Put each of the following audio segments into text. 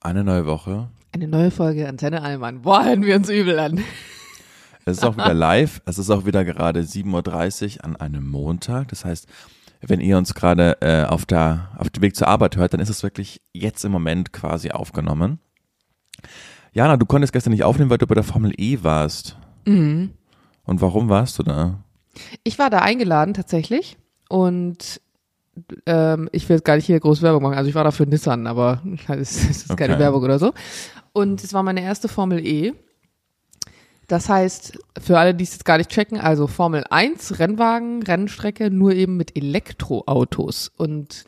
Eine neue Woche. Eine neue Folge Antenne Allmann. Boah, hören wir uns übel an. Es ist auch wieder live. Es ist auch wieder gerade 7.30 Uhr an einem Montag. Das heißt, wenn ihr uns gerade äh, auf, der, auf dem Weg zur Arbeit hört, dann ist es wirklich jetzt im Moment quasi aufgenommen. Jana, du konntest gestern nicht aufnehmen, weil du bei der Formel E warst. Mhm. Und warum warst du da? Ich war da eingeladen tatsächlich und ähm, ich will jetzt gar nicht hier groß Werbung machen. Also ich war da für Nissan, aber es ist keine Okay. Werbung oder so. Und es war meine erste Formel E. Das heißt, für alle, die es jetzt gar nicht checken, also Formel 1, Rennwagen, Rennstrecke, nur eben mit Elektroautos. Und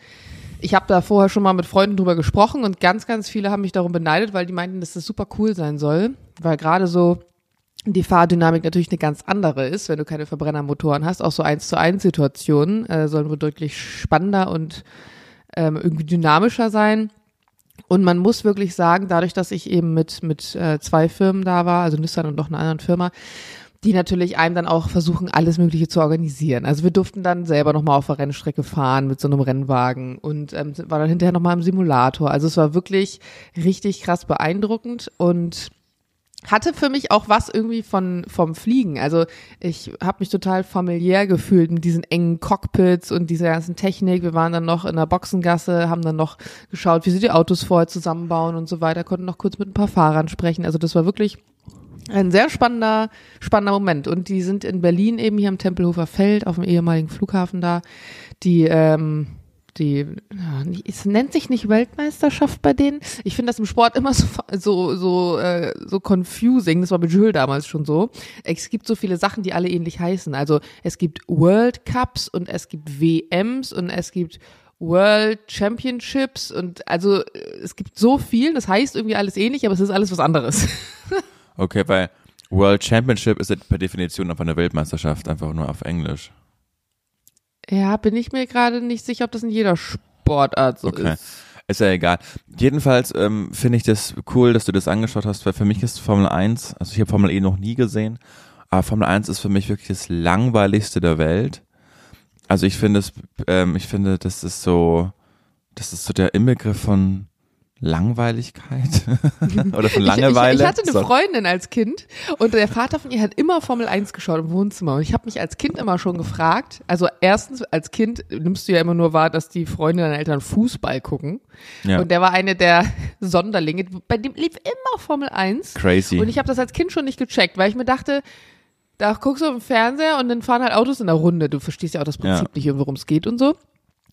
ich habe da vorher schon mal mit Freunden drüber gesprochen und ganz, ganz viele haben mich darum beneidet, weil die meinten, dass das super cool sein soll. Weil gerade so die Fahrdynamik natürlich eine ganz andere ist, wenn du keine Verbrennermotoren hast. Auch so eins zu eins Situationen äh, sollen wohl deutlich spannender und ähm, irgendwie dynamischer sein. Und man muss wirklich sagen, dadurch, dass ich eben mit, mit äh, zwei Firmen da war, also Nissan und noch einer anderen Firma, die natürlich einem dann auch versuchen, alles Mögliche zu organisieren. Also wir durften dann selber nochmal auf der Rennstrecke fahren mit so einem Rennwagen und ähm, war dann hinterher nochmal im Simulator. Also es war wirklich richtig krass beeindruckend und hatte für mich auch was irgendwie von vom Fliegen. Also ich habe mich total familiär gefühlt mit diesen engen Cockpits und dieser ganzen Technik. Wir waren dann noch in der Boxengasse, haben dann noch geschaut, wie sie die Autos vorher zusammenbauen und so weiter, konnten noch kurz mit ein paar Fahrern sprechen. Also das war wirklich ein sehr spannender, spannender Moment. Und die sind in Berlin eben hier am Tempelhofer Feld auf dem ehemaligen Flughafen da. Die, ähm, die, ja, es nennt sich nicht Weltmeisterschaft bei denen. Ich finde das im Sport immer so, so, so, äh, so confusing. Das war mit Jules damals schon so. Es gibt so viele Sachen, die alle ähnlich heißen. Also es gibt World Cups und es gibt WMs und es gibt World Championships und also äh, es gibt so viel, das heißt irgendwie alles ähnlich, aber es ist alles was anderes. Okay, weil World Championship ist per Definition einfach eine Weltmeisterschaft, einfach nur auf Englisch. Ja, bin ich mir gerade nicht sicher, ob das in jeder Sportart so Okay. ist. Ist ja egal. Jedenfalls ähm, finde ich das cool, dass du das angeschaut hast, weil für mich ist Formel 1, also ich habe Formel E noch nie gesehen, aber Formel 1 ist für mich wirklich das langweiligste der Welt. Also ich finde es, ähm, ich finde, das ist so, das ist so der Inbegriff von Langweiligkeit oder von Langeweile. Ich, ich, ich hatte eine So. Freundin als Kind und der Vater von ihr hat immer Formel 1 geschaut im Wohnzimmer. Und ich habe mich als Kind immer schon gefragt, also erstens als Kind nimmst du ja immer nur wahr, dass die Freunde deiner Eltern Fußball gucken. Ja. Und der war eine der Sonderlinge, bei dem lief immer Formel 1. Crazy. Und ich habe das als Kind schon nicht gecheckt, weil ich mir dachte, da guckst du im Fernseher und dann fahren halt Autos in der Runde. Du verstehst ja auch das Prinzip Ja. nicht, worum es geht und so.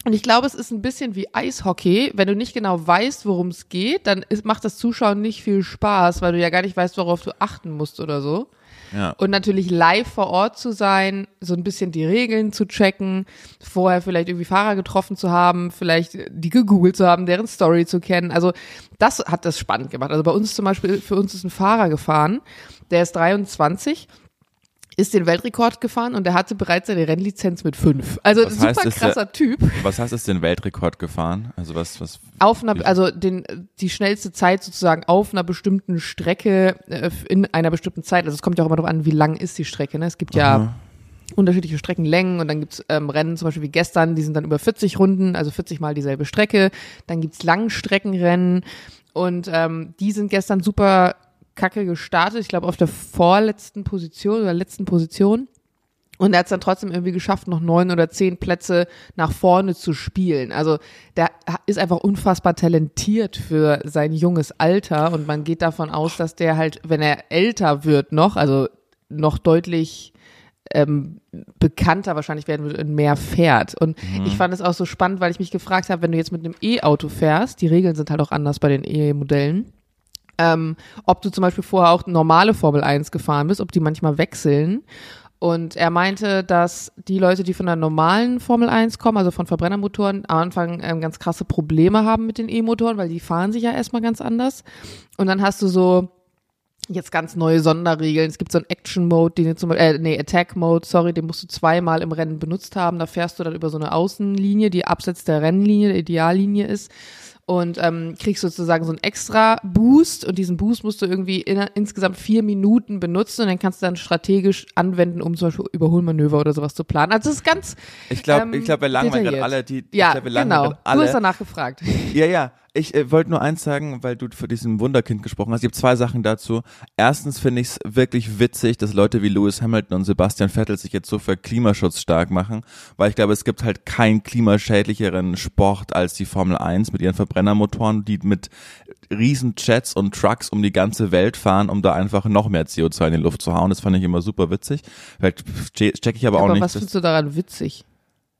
Und ich glaube, es ist ein bisschen wie Eishockey. Wenn du nicht genau weißt, worum es geht, dann ist, macht das Zuschauen nicht viel Spaß, weil du ja gar nicht weißt, worauf du achten musst oder so. ja. Und natürlich live vor Ort zu sein, so ein bisschen die Regeln zu checken, vorher vielleicht irgendwie Fahrer getroffen zu haben, vielleicht die gegoogelt zu haben, deren Story zu kennen. Also das hat das spannend gemacht. Also bei uns zum Beispiel, für uns ist ein Fahrer gefahren, der ist 23 ist den Weltrekord gefahren und er hatte bereits seine Rennlizenz mit fünf. Also Was super heißt, ist der- krasser Typ. Was heißt es den Weltrekord gefahren? Also was, was, Auf einer, also den, die schnellste Zeit sozusagen auf einer bestimmten Strecke äh, in einer bestimmten Zeit. Also es kommt ja auch immer darauf an, wie lang ist die Strecke. Ne? Es gibt ja Aha. unterschiedliche Streckenlängen und dann gibt's ähm, Rennen, zum Beispiel wie gestern, die sind dann über 40 Runden, also 40 mal dieselbe Strecke. Dann gibt's Langstreckenrennen und ähm, die sind gestern super kacke gestartet. Ich glaube auf der vorletzten Position oder letzten Position. Und er hat es dann trotzdem irgendwie geschafft, noch neun oder zehn Plätze nach vorne zu spielen. Also der ist einfach unfassbar talentiert für sein junges Alter und man geht davon aus, dass der halt, wenn er älter wird noch, also noch deutlich ähm, bekannter wahrscheinlich werden wird und mehr fährt. Und ich fand es auch so spannend, weil ich mich gefragt habe, wenn du jetzt mit einem E-Auto fährst, die Regeln sind halt auch anders bei den E-Modellen, ähm, ob du zum Beispiel vorher auch normale Formel 1 gefahren bist, ob die manchmal wechseln. Und er meinte, dass die Leute, die von der normalen Formel 1 kommen, also von Verbrennermotoren, am Anfang ähm, ganz krasse Probleme haben mit den E-Motoren, weil die fahren sich ja erstmal ganz anders. Und dann hast du so jetzt ganz neue Sonderregeln. Es gibt so einen Action-Mode, den du zum Beispiel, äh, nee, Attack-Mode, sorry, den musst du zweimal im Rennen benutzt haben. Da fährst du dann über so eine Außenlinie, die abseits der Rennlinie, der Ideallinie ist. Und ähm, kriegst sozusagen so einen extra Boost und diesen Boost musst du irgendwie in, insgesamt vier Minuten benutzen und dann kannst du dann strategisch anwenden, um zum Beispiel Überholmanöver oder sowas zu planen. Also es ist ganz Ich glaube, ähm, ich glaube, wir langweilen gerade alle, die, ja, ich glaube, wir genau. alle. Du hast danach gefragt. Ja, ja. Ich äh, wollte nur eins sagen, weil du für diesen Wunderkind gesprochen hast. Ich habe zwei Sachen dazu. Erstens finde ich es wirklich witzig, dass Leute wie Lewis Hamilton und Sebastian Vettel sich jetzt so für Klimaschutz stark machen, weil ich glaube, es gibt halt keinen klimaschädlicheren Sport als die Formel 1 mit ihren Verbrennermotoren, die mit riesen Jets und Trucks um die ganze Welt fahren, um da einfach noch mehr CO2 in die Luft zu hauen. Das fand ich immer super witzig. Vielleicht check ich aber auch Aber nicht. was findest du daran witzig?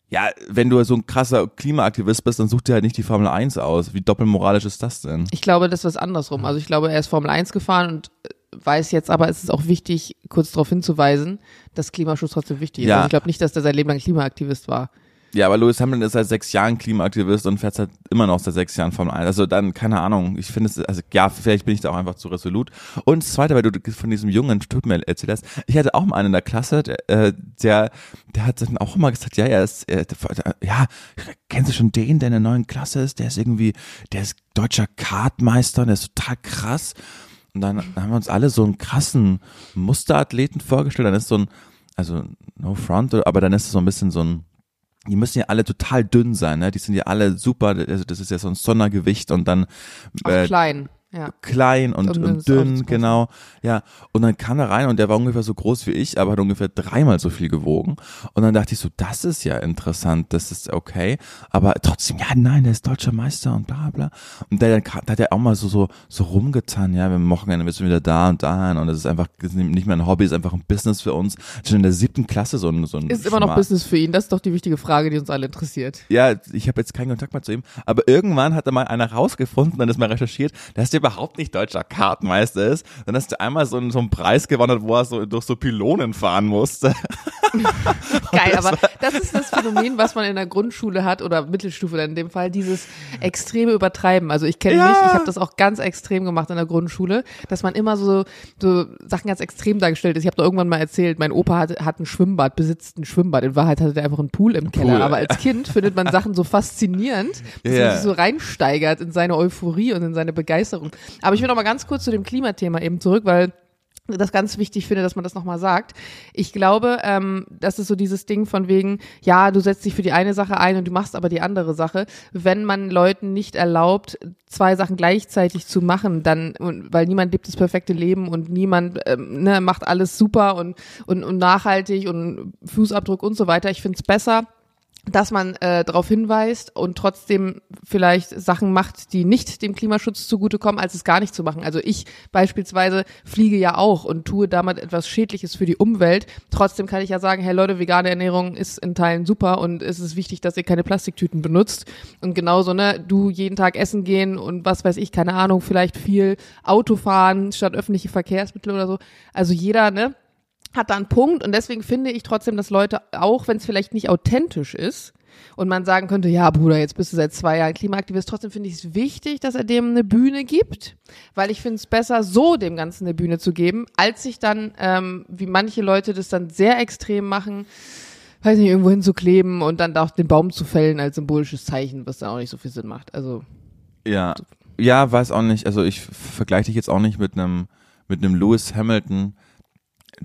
Ja, wenn du so ein krasser Klimaaktivist bist, dann such dir halt nicht die Formel 1 aus. Wie doppelmoralisch ist das denn? Ich glaube, das ist was andersrum. Also ich glaube, er ist Formel 1 gefahren und äh, weiß jetzt, aber es ist auch wichtig, kurz darauf hinzuweisen, dass Klimaschutz trotzdem wichtig ist. Ja. Also ich glaube nicht, dass der sein Leben lang Klimaaktivist war. Ja, aber Lewis Hamilton ist seit sechs Jahren Klimaaktivist und fährt seit immer noch seit sechs Jahren Formel 1. Also dann, keine Ahnung, ich finde es, also ja, vielleicht bin ich da auch einfach zu resolut. Und das Zweite, weil du von diesem jungen Typen erzählt hast, ich hatte auch mal einen in der Klasse, der, äh, der, der hat dann auch immer gesagt, ja, er ist, er, ja, kennst du schon den, der in der neuen Klasse ist? Der ist irgendwie, der ist deutscher Kartmeister und der ist total krass. Und dann haben wir uns alle so einen krassen Musterathleten vorgestellt. Dann ist so ein, also no front, aber dann ist es so ein bisschen so ein, die müssen ja alle total dünn sein, ne? Die sind ja alle super, also das ist ja so ein Sondergewicht und dann Auch äh, klein. Ja. klein und, und das dünn, genau. Ja, und dann kam er rein und der war ungefähr so groß wie ich, aber hat ungefähr dreimal so viel gewogen. Und dann dachte ich so, das ist ja interessant, das ist okay. Aber trotzdem, ja, nein, der ist deutscher Meister und bla bla. Und der, da hat er auch mal so, so, so rumgetan, ja, wir am Wochenende bist du wieder da und dahin. Und das ist einfach nicht mehr ein Hobby, ist einfach ein Business für uns. Schon in der siebten Klasse so ein, so ein Ist immer noch Business für ihn. Das ist doch die wichtige Frage, die uns alle interessiert. ja, ich habe jetzt keinen Kontakt mehr zu ihm, aber irgendwann hat er mal einer rausgefunden, dann ist mal recherchiert, dass der überhaupt nicht deutscher Kartmeister ist, dann hast du einmal so einen, so einen Preis gewonnen, wo er so durch so Pylonen fahren musste. Geil, aber das ist das Phänomen, was man in der Grundschule hat oder Mittelstufe dann in dem Fall, dieses extreme Übertreiben. Also ich kenne Ja. mich, ich habe das auch ganz extrem gemacht in der Grundschule, dass man immer so, so Sachen ganz extrem dargestellt ist. Ich habe da irgendwann mal erzählt, mein Opa hat, hat ein Schwimmbad, besitzt ein Schwimmbad. In Wahrheit hatte der einfach einen Pool im Keller. Pool, Aber als Kind findet man Sachen so faszinierend, dass Ja. man sich so reinsteigert in seine Euphorie und in seine Begeisterung. Aber ich will noch mal ganz kurz zu dem Klimathema eben zurück, weil das ganz wichtig finde, dass man das nochmal sagt. Ich glaube, ähm, das ist so dieses Ding von wegen, ja, du setzt dich für die eine Sache ein und du machst aber die andere Sache. Wenn man Leuten nicht erlaubt, zwei Sachen gleichzeitig zu machen, dann, weil niemand lebt das perfekte Leben und niemand ähm, ne, macht alles super und, und, und nachhaltig und Fußabdruck und so weiter. Ich finde es besser, dass man äh, darauf hinweist und trotzdem vielleicht Sachen macht, die nicht dem Klimaschutz zugutekommen, als es gar nicht zu machen. Also ich beispielsweise fliege ja auch und tue damit etwas Schädliches für die Umwelt. Trotzdem kann ich ja sagen, hey Leute, vegane Ernährung ist in Teilen super und es ist wichtig, dass ihr keine Plastiktüten benutzt. Und genauso, ne, du jeden Tag essen gehen und was weiß ich, keine Ahnung, vielleicht viel Auto fahren statt öffentliche Verkehrsmittel oder so. Also jeder, ne, hat da einen Punkt und deswegen finde ich trotzdem, dass Leute, auch wenn es vielleicht nicht authentisch ist und man sagen könnte, ja Bruder, jetzt bist du seit zwei Jahren Klimaaktivist, trotzdem finde ich es wichtig, dass er dem eine Bühne gibt, weil ich finde es besser, so dem Ganzen eine Bühne zu geben, als sich dann, ähm, wie manche Leute das dann sehr extrem machen, weiß nicht, irgendwo hinzukleben und dann auch den Baum zu fällen als symbolisches Zeichen, was dann auch nicht so viel Sinn macht. Also Ja, ja, weiß auch nicht. Also ich vergleiche dich jetzt auch nicht mit einem mit einem Lewis Hamilton,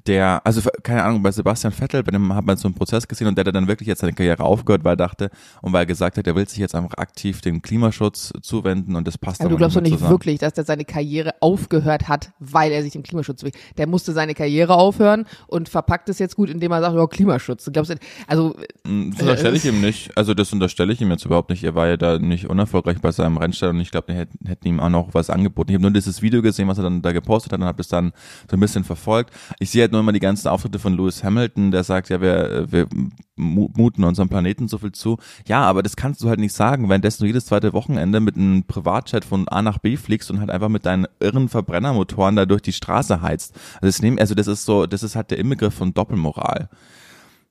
der, also keine Ahnung, bei Sebastian Vettel, bei dem hat man so einen Prozess gesehen und der hat dann wirklich jetzt seine Karriere aufgehört, weil er dachte und weil er gesagt hat, er will sich jetzt einfach aktiv dem Klimaschutz zuwenden und das passt Also du aber glaubst doch nicht zusammen. wirklich, dass der seine Karriere aufgehört hat, weil er sich dem Klimaschutz will. Der musste seine Karriere aufhören und verpackt es jetzt gut, indem er sagt, ja, Klimaschutz. Du glaubst, du- also Mm, Das unterstelle ich ihm nicht. Also das unterstelle ich ihm jetzt überhaupt nicht. Er war ja da nicht unerfolgreich bei seinem Rennstall und ich glaube, hätten, hätten ihm auch noch was angeboten. Ich habe nur dieses Video gesehen, was er dann da gepostet hat und habe das dann so ein bisschen verfolgt. Ich sehe halt nur immer die ganzen Auftritte von Lewis Hamilton, der sagt, ja, wir, wir mu- muten unserem Planeten so viel zu. Ja, aber das kannst du halt nicht sagen, währenddessen du jedes zweite Wochenende mit einem Privatjet von A nach B fliegst und halt einfach mit deinen irren Verbrennermotoren da durch die Straße heizt. Also das, nehmen, also das ist so, das ist halt der Inbegriff von Doppelmoral.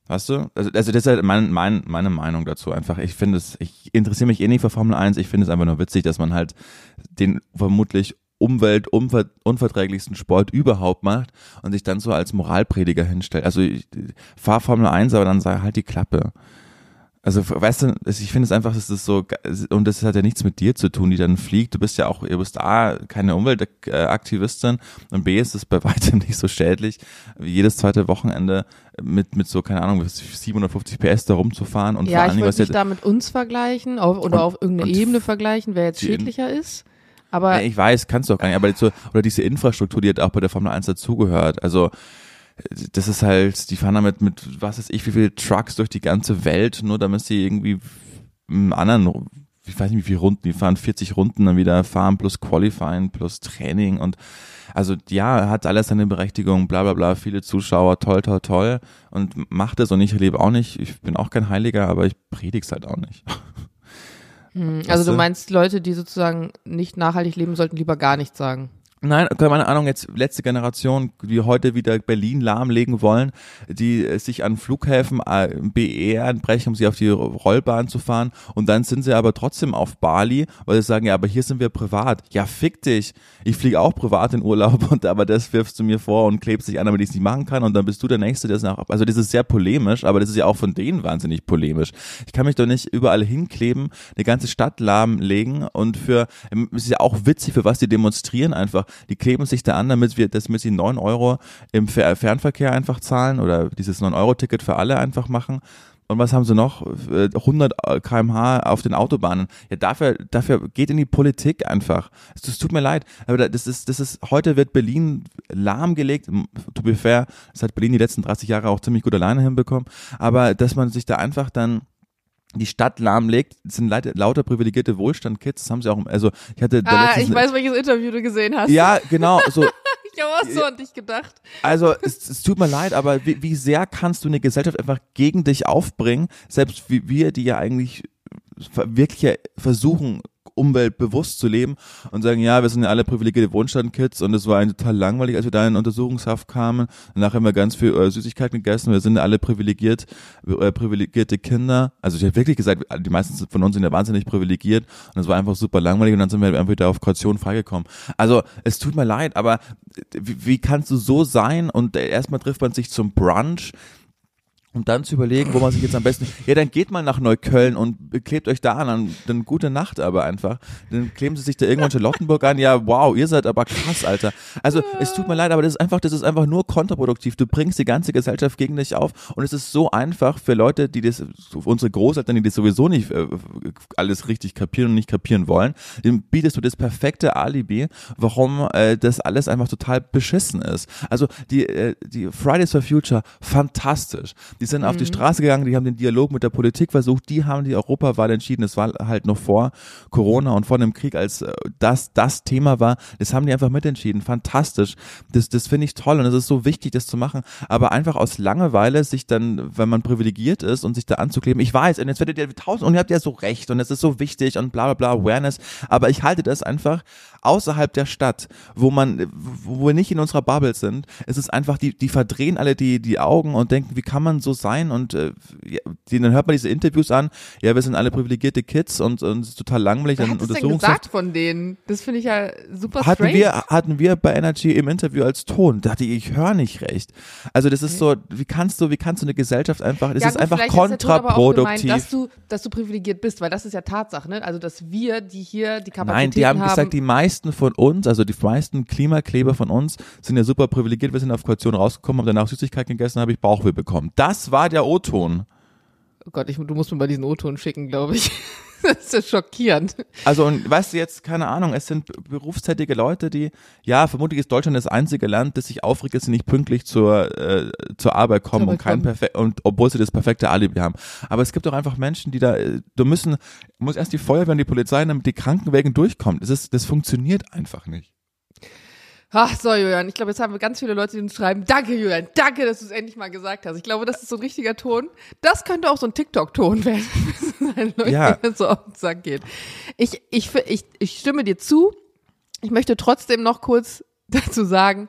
Weißt du? Also, also das ist halt mein, mein, meine Meinung dazu einfach. Ich finde es, ich interessiere mich eh nicht für Formel 1. Ich finde es einfach nur witzig, dass man halt den vermutlich umweltunverträglichsten Sport überhaupt macht und sich dann so als Moralprediger hinstellt. Also ich fahr Formel 1, aber dann sei halt die Klappe. Also, weißt du, ich finde es einfach, das ist so, und das hat ja nichts mit dir zu tun, die dann fliegt. Du bist ja auch, ihr bist A, keine Umweltaktivistin und B, ist es bei weitem nicht so schädlich, jedes zweite Wochenende mit, mit so, keine Ahnung, 750 PS da rumzufahren und ja, vor allen ich Dingen, was ja, mich da mit uns vergleichen auf, oder Und- auf irgendeine Ebene vergleichen, wer jetzt schädlicher ist. Aber Nee, ich weiß, kannst du auch gar nicht, aber so, oder diese Infrastruktur, die hat auch bei der Formel 1 dazugehört. Also, das ist halt, die fahren damit mit, was weiß ich, wie viele Trucks durch die ganze Welt, nur damit sie irgendwie einen anderen, ich weiß nicht, wie viele Runden, die fahren 40 Runden dann wieder fahren, plus Qualifying, plus Training und also ja, hat alles seine Berechtigung, bla bla bla, viele Zuschauer, toll, toll, toll und macht es und ich lebe auch nicht, ich bin auch kein Heiliger, aber ich predig's halt auch nicht. Hm, Weißt Also du? meinst Leute, die sozusagen nicht nachhaltig leben, sollten lieber gar nichts sagen. Nein, keine Ahnung, jetzt letzte Generation, die heute wieder Berlin lahmlegen wollen, die äh, sich an Flughäfen äh, BER anbrechen, um sie auf die Rollbahn zu fahren und dann sind sie aber trotzdem auf Bali, weil sie sagen, ja, aber hier sind wir privat. Ja, fick dich. Ich fliege auch privat in Urlaub und aber das wirfst du mir vor und klebst dich an, damit ich es nicht machen kann und dann bist du der Nächste, der es nach, also das ist sehr polemisch, aber das ist ja auch von denen wahnsinnig polemisch. Ich kann mich doch nicht überall hinkleben, eine ganze Stadt lahmlegen und für, es ist ja auch witzig, für was die demonstrieren einfach. Die kleben sich da an, damit wir, damit sie neun Euro im Fer Fernverkehr einfach zahlen oder dieses 9-Euro-Ticket für alle einfach machen. Und was haben sie noch? Äh, 100 kmh auf den Autobahnen. Ja, dafür, dafür geht in die Politik einfach. Es, tut mir leid, aber da- das ist, das ist, heute wird Berlin lahmgelegt. To be fair, das hat Berlin die letzten 30 Jahre auch ziemlich gut alleine hinbekommen. Aber dass man sich da einfach dann die Stadt lahmlegt, sind lauter privilegierte Wohlstand-Kids, das haben sie auch, also ich hatte da Ah, ich weiß, welches Interview du gesehen hast. ja, genau, so, Ich habe auch so an dich gedacht. also es, es tut mir leid, aber wie, wie sehr kannst du eine Gesellschaft einfach gegen dich aufbringen, selbst wie wir, die ja eigentlich wirklich versuchen, umweltbewusst zu leben und sagen, ja, wir sind ja alle privilegierte Wohnstandkids und es war total langweilig, als wir da in Untersuchungshaft kamen. Danach haben wir ganz viel äh, Süßigkeiten gegessen, wir sind alle privilegiert, äh, privilegierte Kinder. Also ich habe wirklich gesagt, die meisten von uns sind ja wahnsinnig privilegiert und es war einfach super langweilig und dann sind wir einfach wieder auf Kaution freigekommen. Also es tut mir leid, aber wie, wie kannst du so sein und äh, erstmal trifft man sich zum Brunch um dann zu überlegen, wo man sich jetzt am besten, ja, dann geht mal nach Neukölln und klebt euch da an, dann, dann gute Nacht aber einfach. Dann kleben sie sich da irgendwo in Charlottenburg an, ja, wow, ihr seid aber krass, Alter. Also, es tut mir leid, aber das ist einfach, das ist einfach nur kontraproduktiv. Du bringst die ganze Gesellschaft gegen dich auf und es ist so einfach für Leute, die das, unsere Großeltern, die das sowieso nicht äh, alles richtig kapieren und nicht kapieren wollen, dem bietest du das perfekte Alibi, warum äh, das alles einfach total beschissen ist. Also, die, äh, die Fridays for Future, fantastisch. Die sind auf die Straße gegangen, die haben den Dialog mit der Politik versucht, die haben die Europawahl entschieden. Das war halt noch vor Corona und vor dem Krieg, als äh, das das Thema war. Das haben die einfach mitentschieden. Fantastisch. Das, das finde ich toll und es ist so wichtig, das zu machen. Aber einfach aus Langeweile sich dann, wenn man privilegiert ist und sich da anzukleben. Ich weiß, und jetzt werdet ihr tausend und ihr habt ja so recht und es ist so wichtig und bla bla bla Awareness. Aber ich halte das einfach außerhalb der Stadt, wo man, wo wir nicht in unserer Bubble sind. Es ist einfach, die, die verdrehen alle die, die Augen und denken, wie kann man so sein? Und äh, dann hört man diese Interviews an, ja, wir sind alle privilegierte Kids und, und es ist total langweilig. Wer hat das denn gesagt von denen? Das finde ich ja super hatten strange. wir, hatten wir bei Energy im Interview als Ton. Da dachte ich, ich höre nicht recht. Also das ist so, wie kannst du, wie kannst du eine Gesellschaft einfach, das Ja, ist gut, einfach auch gemeint, kontraproduktiv. dass du, dass du privilegiert bist, weil das ist ja Tatsache, ne? Also, dass wir, die hier die Kapazitäten Nein, die haben haben gesagt, die meisten von uns, also die meisten Klimakleber von uns, sind ja super privilegiert. Wir sind auf Kaution rausgekommen, haben danach Süßigkeiten gegessen, habe ich Bauchweh bekommen. Das war der O-Ton. oh Gott, ich, du musst mir mal diesen O-Ton schicken, glaube ich. das ist ja schockierend. Also und weißt du jetzt, keine Ahnung, es sind berufstätige Leute, die, ja, vermutlich ist Deutschland das einzige Land, das sich aufregt, dass sie nicht pünktlich zur, äh, zur Arbeit kommen Zur und kein perfekt und obwohl sie das perfekte Alibi haben. Aber es gibt auch einfach Menschen, die da, äh, du müssen, muss erst die Feuerwehr und die Polizei, damit die Krankenwägen durchkommen. Das ist, das funktioniert einfach nicht. Ach so, Julian, ich glaube, jetzt haben wir ganz viele Leute, die uns schreiben, danke, Julian, danke, dass du es endlich mal gesagt hast. Ich glaube, das ist so ein richtiger Ton. Das könnte auch so ein TikTok-Ton werden, wenn Leute Ja. so auf den Sack geht. Ich, ich, ich, ich stimme dir zu. Ich möchte trotzdem noch kurz dazu sagen,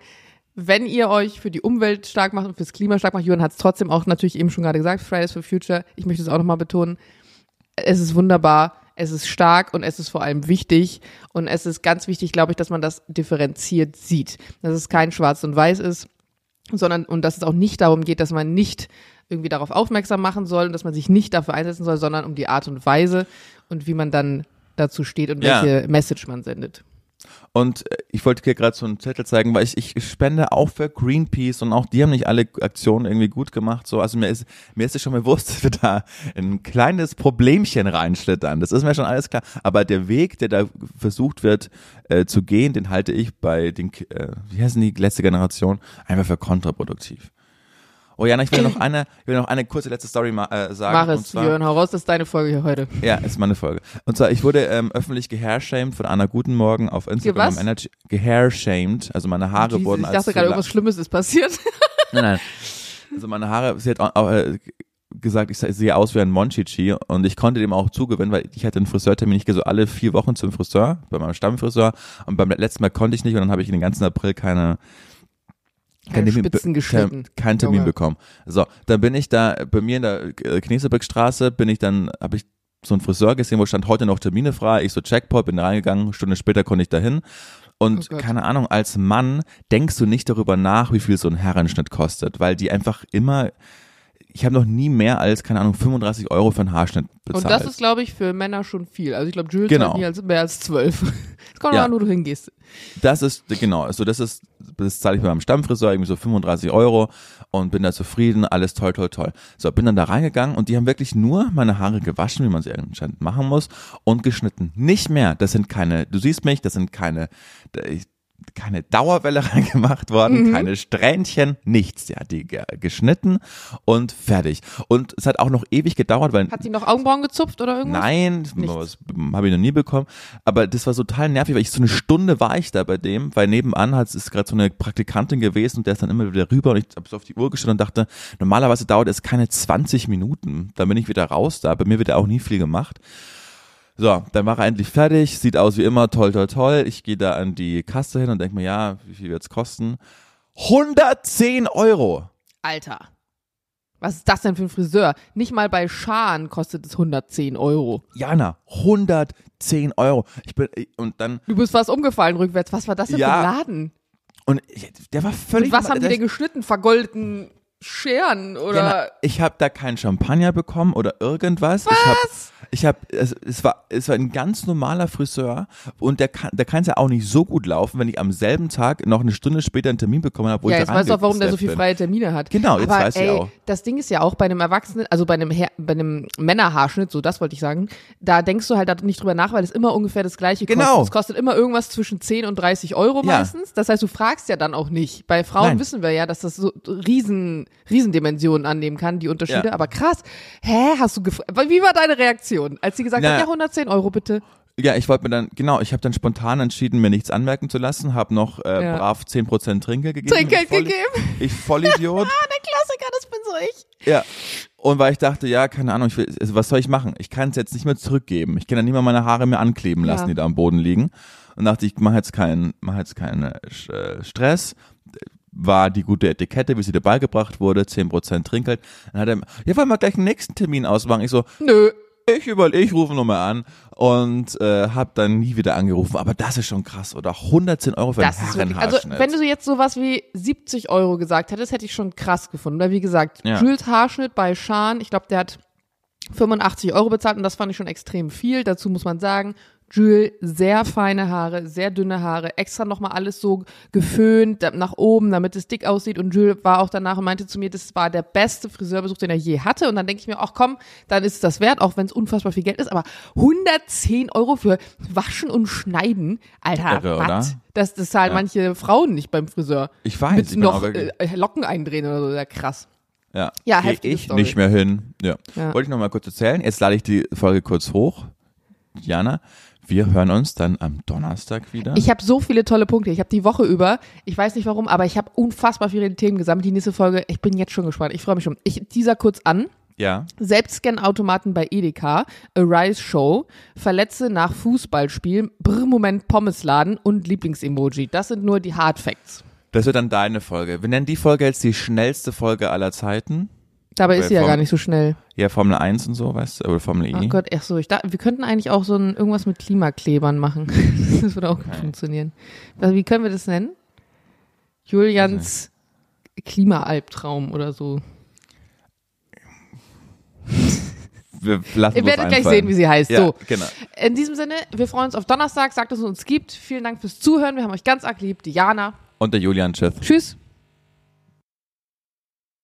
wenn ihr euch für die Umwelt stark macht und fürs Klima stark macht, Julian hat es trotzdem auch natürlich eben schon gerade gesagt, Fridays for Future, ich möchte es auch nochmal betonen, es ist wunderbar, es ist stark und es ist vor allem wichtig und es ist ganz wichtig, glaube ich, dass man das differenziert sieht, dass es kein Schwarz und Weiß ist, sondern und dass es auch nicht darum geht, dass man nicht irgendwie darauf aufmerksam machen soll und dass man sich nicht dafür einsetzen soll, sondern um die Art und Weise und wie man dann dazu steht und Ja. welche Message man sendet. Und äh, ich wollte dir gerade so einen Zettel zeigen, weil ich, ich spende auch für Greenpeace und auch die haben nicht alle Aktionen irgendwie gut gemacht. So, also mir ist mir ist es schon bewusst, dass wir da ein kleines Problemchen reinschlittern. Das ist mir schon alles klar. Aber der Weg, der da versucht wird äh, zu gehen, den halte ich bei den, äh, wie heißen die letzte Generation, einfach für kontraproduktiv. Oh Jana, ich will noch eine, ich will noch eine kurze letzte Story äh, sagen. Mach es, zwar, Jörn, hau raus, das ist deine Folge hier heute. ja, ist meine Folge. Und zwar, ich wurde ähm, öffentlich gehair-shamed von Anna Guten Morgen auf Instagram. Energy, gehair-shamed, also meine Haare Jesus, wurden ich als dachte zu gerade, irgendwas Schlimmes ist passiert. Nein, nein. Also meine Haare, sie hat auch, auch äh, gesagt, ich se- sehe aus wie ein Monchichi und ich konnte dem auch zugewinnen, weil ich hatte einen Friseurtermin, ich gehe so alle vier Wochen zum Friseur, bei meinem Stammfriseur und beim letzten Mal konnte ich nicht und dann habe ich den ganzen April keine Keine Termin, Spitzen geschnitten. Kein, keinen Termin Junge. bekommen. So, dann bin ich da bei mir in der äh, Knesebeckstraße, bin ich dann, habe ich so einen Friseur gesehen, wo stand heute noch Termine frei. Ich so Checkpoint, bin da reingegangen, Stunde später konnte ich da hin. Und Oh keine Ahnung, als Mann denkst du nicht darüber nach, wie viel so ein Herrenschnitt kostet, weil die einfach immer, ich habe noch nie mehr als, keine Ahnung, 35 Euro für einen Haarschnitt bezahlt. Und das ist, glaube ich, für Männer schon viel. Also ich glaube, Jules Genau. hat nie als, mehr als zwölf. Es kommt ja. an, wo du hingehst. Das ist, genau, also das ist, das zahle ich bei meinem Stammfriseur, irgendwie so 35 Euro und bin da zufrieden, alles toll, toll, toll. So, bin dann da reingegangen und die haben wirklich nur meine Haare gewaschen, wie man sie anscheinend machen muss und geschnitten. Nicht mehr, das sind keine, du siehst mich, das sind keine, ich- keine Dauerwelle reingemacht worden, Mhm. keine Strähnchen, nichts. Der hat die ge geschnitten und fertig. Und es hat auch noch ewig gedauert, weil Hat sie noch Augenbrauen gezupft oder irgendwas? Nein, das habe ich noch nie bekommen. Aber das war so total nervig, weil ich so eine Stunde war ich da bei dem, weil nebenan hat ist gerade so eine Praktikantin gewesen und der ist dann immer wieder rüber und ich habe so auf die Uhr geschaut und dachte, normalerweise dauert es keine 20 Minuten. Dann bin ich wieder raus da. Bei mir wird ja auch nie viel gemacht. So, dann war er endlich fertig, sieht aus wie immer, toll, toll, toll. Ich gehe da an die Kasse hin und denke mir, ja, wie viel wird's kosten? 110 Euro. Alter. Was ist das denn für ein Friseur? Nicht mal bei Scharen kostet es 110 Euro. Jana, 110 Euro. Ich bin, und dann, Du bist fast umgefallen rückwärts. Was war das denn Ja. für ein Laden? und der war völlig. Und was haben die denn geschnitten? Vergoldeten Scheren oder? Ja, ich habe da keinen Champagner bekommen oder irgendwas. Ich habe, ich habe, es, es war, es war ein ganz normaler Friseur und der kann, der kann es ja auch nicht so gut laufen, wenn ich am selben Tag noch eine Stunde später einen Termin bekommen habe, wo ja, ich jetzt weißt du auch, warum der so reingesteppt viel bin. freie Termine hat. Genau, jetzt Aber, weiß ich ey, auch. Das Ding ist ja auch bei einem Erwachsenen, also bei einem, Her bei einem Männerhaarschnitt, so das wollte ich sagen, da denkst du halt nicht drüber nach, weil es immer ungefähr das gleiche Genau. kostet. Es kostet immer irgendwas zwischen 10 und 30 Euro Ja. meistens. Das heißt, du fragst ja dann auch nicht. Bei Frauen Nein. wissen wir ja, dass das so riesen, Riesendimensionen annehmen kann, die Unterschiede. Ja. Aber krass, hä, hast du gefragt, wie war deine Reaktion, als sie gesagt Na, hat, ja 110 Euro bitte? Ja, ich wollte mir dann, genau, ich habe dann spontan entschieden, mir nichts anmerken zu lassen, habe noch äh, Ja. brav 10% Trinkgeld gegeben. Trinkgeld Voll- gegeben. Ich Vollidiot. Ah, der Klassiker, das bin so ich. Ja. Und weil ich dachte, ja, keine Ahnung, ich will, also was soll ich machen? Ich kann es jetzt nicht mehr zurückgeben. Ich kann ja nicht mal meine Haare mehr ankleben lassen, Ja. die da am Boden liegen. Und dachte ich, mach jetzt keinen, mach jetzt keinen äh, Stress. War die gute Etikette, wie sie dir beigebracht wurde, 10% Trinkgeld. Dann hat er, ja, wollen wir gleich den nächsten Termin ausmachen. Ich so, Nö. ich überall, ich rufe nochmal an und äh, hab dann nie wieder angerufen. Aber das ist schon krass, oder? 110 Euro für Das einen also Herrenhaarschnitt. wenn du jetzt sowas wie 70 Euro gesagt hättest, hätte ich schon krass gefunden. Weil wie gesagt, Ja. Jules Haarschnitt bei Schan, ich glaube, der hat 85 Euro bezahlt und das fand ich schon extrem viel. Dazu muss man sagen, Jules, sehr feine Haare, sehr dünne Haare, extra nochmal alles so geföhnt nach oben, damit es dick aussieht. Und Jules war auch danach und meinte zu mir, das war der beste Friseurbesuch, den er je hatte. Und dann denke ich mir, ach komm, dann ist es das wert, auch wenn es unfassbar viel Geld ist. Aber 110 Euro für Waschen und Schneiden, Alter, Irre, was? oder? Das, das zahlen Ja. manche Frauen nicht beim Friseur. ich weiß, Mit ich noch äh, Locken eindrehen oder so, ja krass. ja, ja, Geh ich Story. nicht mehr hin. Ja. Ja. Wollte ich noch mal kurz erzählen. Jetzt lade ich die Folge kurz hoch. Jana, wir hören uns dann am Donnerstag wieder. Ich habe so viele tolle Punkte. Ich habe die Woche über, ich weiß nicht warum, aber ich habe unfassbar viele Themen gesammelt. Die nächste Folge, ich bin jetzt schon gespannt. Ich freue mich schon. Ich teaser kurz an. ja. Selbstscan-Automaten bei Edeka, Arise Show, Verletze nach Fußballspiel, Brr-Moment Pommesladen und Lieblingsemoji. Das sind nur die Hard Facts. Das wird dann deine Folge. Wir nennen die Folge jetzt die schnellste Folge aller Zeiten. Dabei Bei ist sie ja Form- gar nicht so schnell. Ja, Formel 1 und so, weißt du, oder Formel E. Ach Gott, ach so, ich dachte, wir könnten eigentlich auch so ein, irgendwas mit Klimaklebern machen. das würde auch gut funktionieren. Also, wie können wir das nennen? Julians Klimaalbtraum oder so. wir lassen Ihr werdet gleich sehen, wie sie heißt. Ja, so. genau. In diesem Sinne, wir freuen uns auf Donnerstag. Sagt, dass es uns gibt. Vielen Dank fürs Zuhören. Wir haben euch ganz arg lieb. Diana. Und der Julian Tschüss. Tschüss.